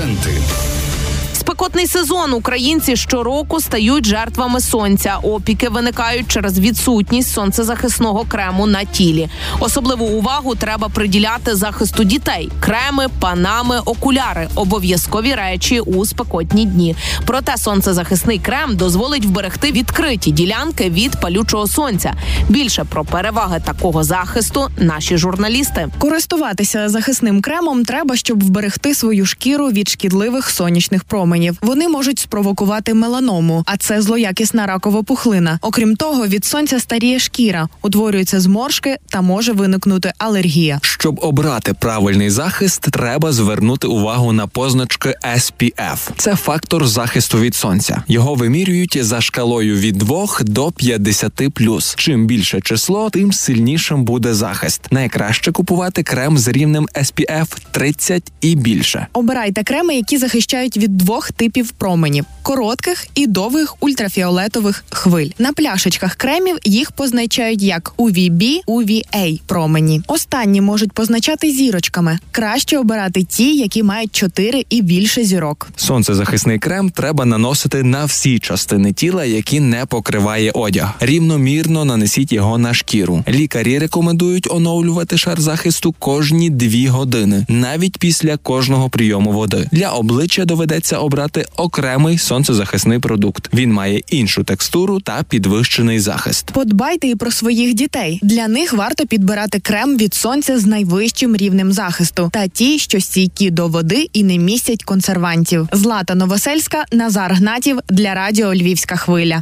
Акценти. Спекотний сезон українці щороку стають жертвами сонця. Опіки виникають через відсутність сонцезахисного крему на тілі. Особливу увагу треба приділяти захисту дітей: креми, панами, окуляри обов'язкові речі у спекотні дні. Проте сонцезахисний крем дозволить вберегти відкриті ділянки від палючого сонця. Більше про переваги такого захисту наші журналісти. Користуватися захисним кремом треба, щоб вберегти свою шкіру від шкідливих сонячних променів. Вони можуть спровокувати меланому, а це злоякісна ракова пухлина. Окрім того, від сонця старіє шкіра, утворюються зморшки та може виникнути алергія. Щоб обрати правильний захист, треба звернути увагу на позначки SPF. Це фактор захисту від сонця. Його вимірюють за шкалою від 2 до 50+. Чим більше число, тим сильнішим буде захист. Найкраще купувати крем з рівнем SPF 30 і більше. Обирайте креми, які захищають від двох типів променів: коротких і довгих ультрафіолетових хвиль. На пляшечках кремів їх позначають як UVB, UVA промені. Останні можуть позначати зірочками. Краще обирати ті, які мають 4 і більше зірок. Сонцезахисний крем треба наносити на всі частини тіла, які не покриває одяг. Рівномірно нанесіть його на шкіру. Лікарі рекомендують оновлювати шар захисту кожні дві години, навіть після кожного прийому води. Для обличчя доведеться обрати окремий сонцезахисний продукт. Він має іншу текстуру та підвищений захист. Подбайте і про своїх дітей. Для них варто підбирати крем від сонця з найвищим рівнем захисту та ті, що стійкі до води і не містять консервантів. Злата Новосельська, Назар Гнатів для радіо Львівська хвиля.